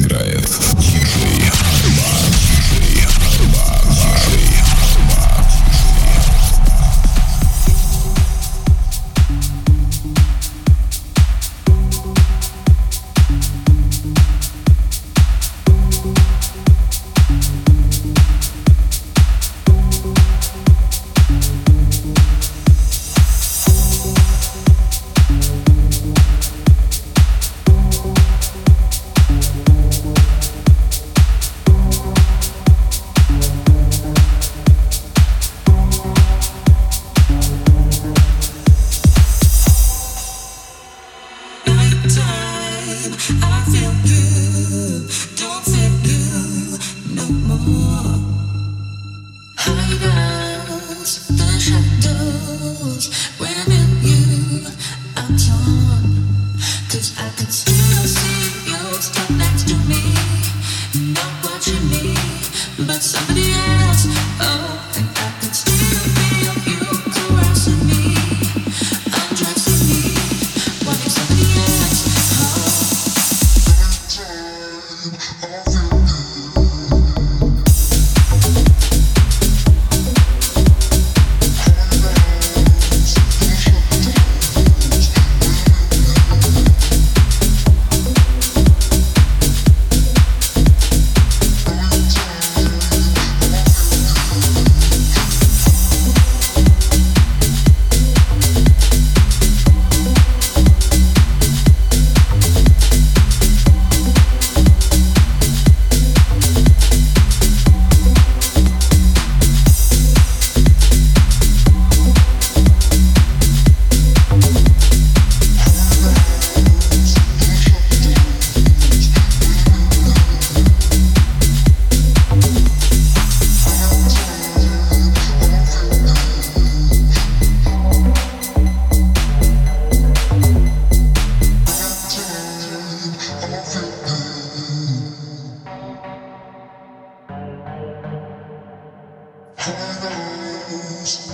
играет no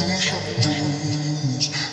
Nighttime,